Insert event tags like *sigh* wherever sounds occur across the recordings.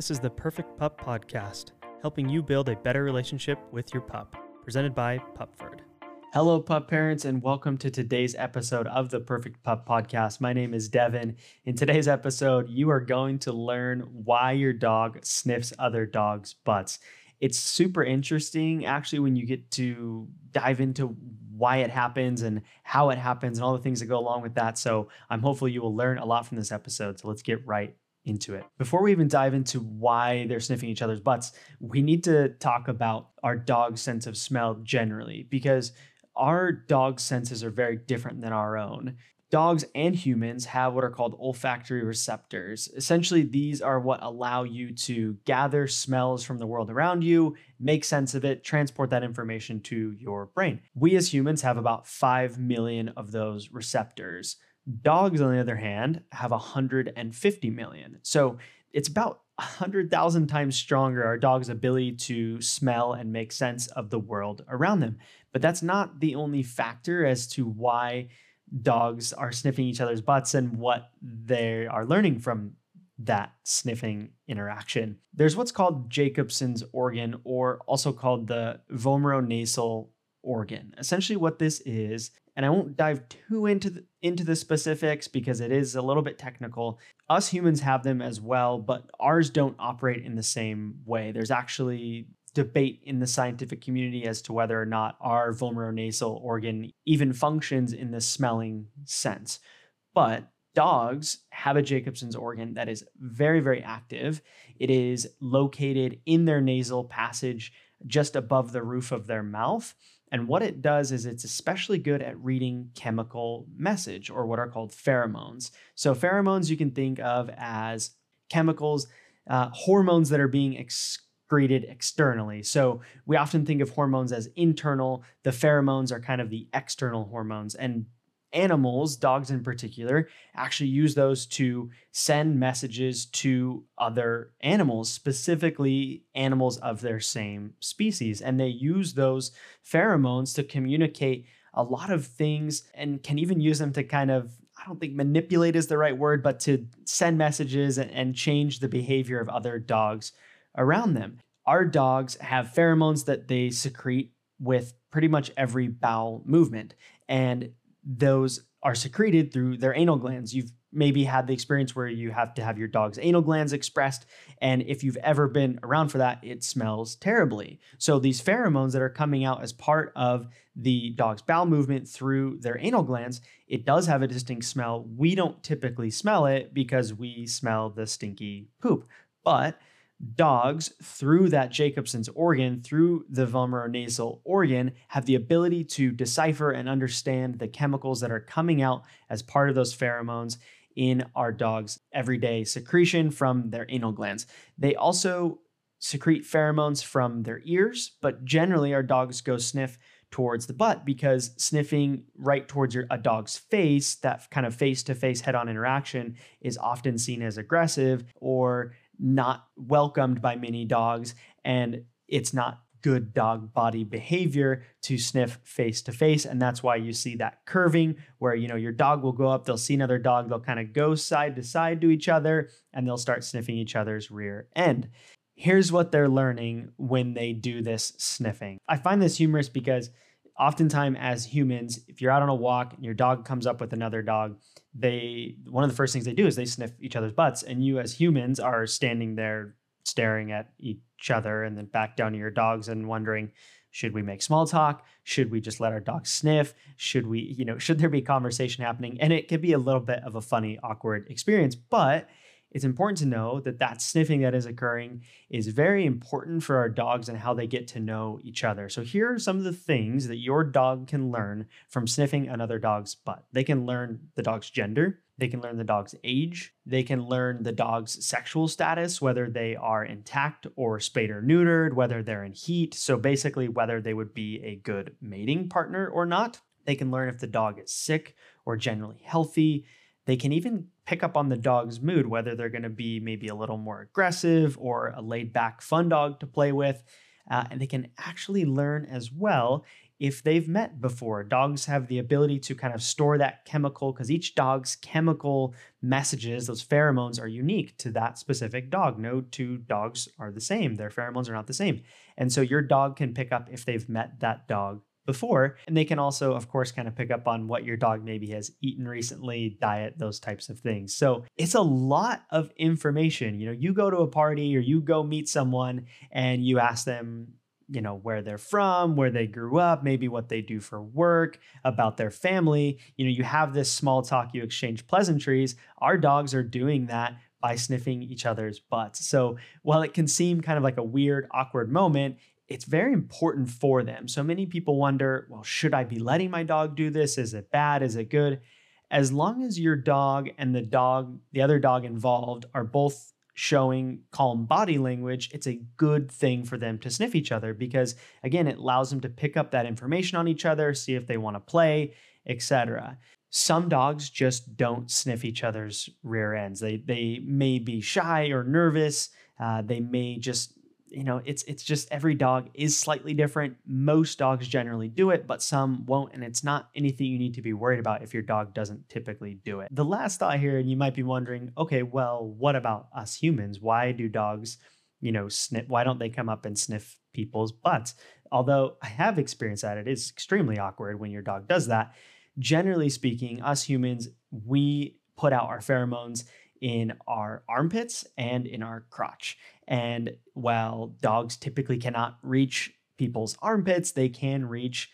This is the Perfect Pup Podcast, helping you build a better relationship with your pup. Presented by Pupford. Hello, pup parents, and welcome to today's episode of the Perfect Pup Podcast. My name is Devin. In today's episode, you are going to learn why your dog sniffs other dogs' butts. It's super interesting, actually, when you get to dive into why it happens and how it happens and all the things that go along with that. So, I'm hopeful you will learn a lot from this episode. So, let's get right into it. Before we even dive into why they're sniffing each other's butts, we need to talk about our dog's sense of smell generally because our dog's senses are very different than our own. Dogs and humans have what are called olfactory receptors. Essentially, these are what allow you to gather smells from the world around you, make sense of it, transport that information to your brain. We as humans have about 5 million of those receptors. Dogs, on the other hand, have 150 million. So it's about 100,000 times stronger, our dog's ability to smell and make sense of the world around them. But that's not the only factor as to why dogs are sniffing each other's butts and what they are learning from that sniffing interaction. There's what's called Jacobson's organ, or also called the vomeronasal organ. Essentially, what this is, and I won't dive too into the, into the specifics because it is a little bit technical. Us humans have them as well, but ours don't operate in the same way. There's actually debate in the scientific community as to whether or not our vomeronasal organ even functions in the smelling sense. But dogs have a Jacobson's organ that is very, very active. It is located in their nasal passage just above the roof of their mouth. And what it does is it's especially good at reading chemical message or what are called pheromones. So, pheromones you can think of as chemicals, uh, hormones that are being excreted externally. So, we often think of hormones as internal. The pheromones are kind of the external hormones. And animals, dogs in particular, actually use those to send messages to other animals, specifically animals of their same species. And they use those pheromones to communicate a lot of things and can even use them to kind of I don't think manipulate is the right word, but to send messages and change the behavior of other dogs around them. Our dogs have pheromones that they secrete with pretty much every bowel movement. And those are secreted through their anal glands. You've maybe had the experience where you have to have your dog's anal glands expressed. And if you've ever been around for that, it smells terribly. So these pheromones that are coming out as part of the dog's bowel movement through their anal glands, it does have a distinct smell. We don't typically smell it because we smell the stinky poop. But dogs, through that Jacobson's organ, through the vomeronasal organ, have the ability to decipher and understand the chemicals that are coming out as part of those pheromones in our dog's everyday secretion from their anal glands. They also secrete pheromones from their ears, but generally our dogs go sniff towards the butt because sniffing right towards your, a dog's face, that kind of face to face head on interaction, is often seen as aggressive or not welcomed by many dogs and it's not good dog body behavior to sniff face to face and that's why you see that curving where you know your dog will go up they'll see another dog they'll kind of go side to side to each other and they'll start sniffing each other's rear end. Here's what they're learning when they do this sniffing. I find this humorous because oftentimes as humans if you're out on a walk and your dog comes up with another dog they one of the first things they do is they sniff each other's butts and you as humans are standing there staring at each other and then back down to your dogs and wondering should we make small talk? Should we just let our dogs sniff? Should we you know should there be conversation happening? And it could be a little bit of a funny awkward experience but it's important to know that that sniffing that is occurring is very important for our dogs and how they get to know each other. So, here are some of the things that your dog can learn from sniffing another dog's butt. They can learn the dog's gender, they can learn the dog's age, they can learn the dog's sexual status, whether they are intact or spayed or neutered, whether they're in heat. So, basically, whether they would be a good mating partner or not. They can learn if the dog is sick or generally healthy. They can even pick up on the dog's mood, whether they're going to be maybe a little more aggressive or a laid back, fun dog to play with. Uh, and they can actually learn as well if they've met before. Dogs have the ability to kind of store that chemical because each dog's chemical messages, those pheromones, are unique to that specific dog. No two dogs are the same, their pheromones are not the same. And so your dog can pick up if they've met that dog before. And they can also, of course, kind of pick up on what your dog maybe has eaten recently, diet, those types of things. So it's a lot of information. You know, you go to a party or you go meet someone and you ask them, you know, where they're from, where they grew up, maybe what they do for work, about their family. You know, you have this small talk, you exchange pleasantries. Our dogs are doing that by sniffing each other's butts. So while it can seem kind of like a weird, awkward moment, it's very important for them. So many people wonder, well, should I be letting my dog do this? Is it bad? Is it good? As long as your dog and the dog, the other dog involved, are both showing calm body language, it's a good thing for them to sniff each other because again, it allows them to pick up that information on each other, see if they want to play, etc. Some dogs just don't sniff each other's rear ends. They they may be shy or nervous. Uh, they may just you know it's it's just every dog is slightly different most dogs generally do it but some won't and it's not anything you need to be worried about if your dog doesn't typically do it the last thought here and you might be wondering okay well what about us humans why do dogs you know sniff why don't they come up and sniff people's butts although i have experienced that it is extremely awkward when your dog does that generally speaking us humans we put out our pheromones in our armpits and in our crotch. And while dogs typically cannot reach people's armpits, they can reach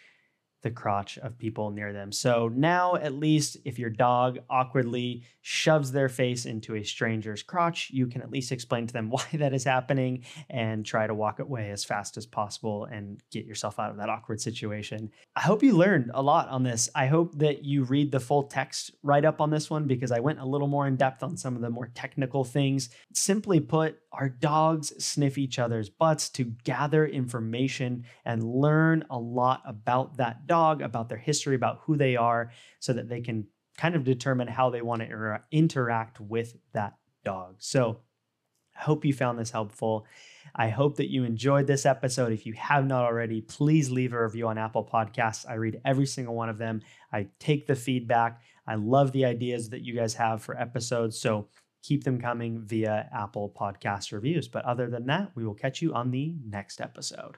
the crotch of people near them. So now, at least, if your dog awkwardly shoves their face into a stranger's crotch, you can at least explain to them *laughs* why that is happening and try to walk away as fast as possible and get yourself out of that awkward situation. I hope you learned a lot on this. I hope that you read the full text write up on this one because I went a little more in depth on some of the more technical things. Simply put, our dogs sniff each other's butts to gather information and learn a lot about that dog, about their history, about who they are, so that they can kind of determine how they want to inter- interact with that dog. So, I hope you found this helpful. I hope that you enjoyed this episode. If you have not already, please leave a review on Apple Podcasts. I read every single one of them. I take the feedback. I love the ideas that you guys have for episodes. So keep them coming via Apple Podcast reviews. But other than that, we will catch you on the next episode.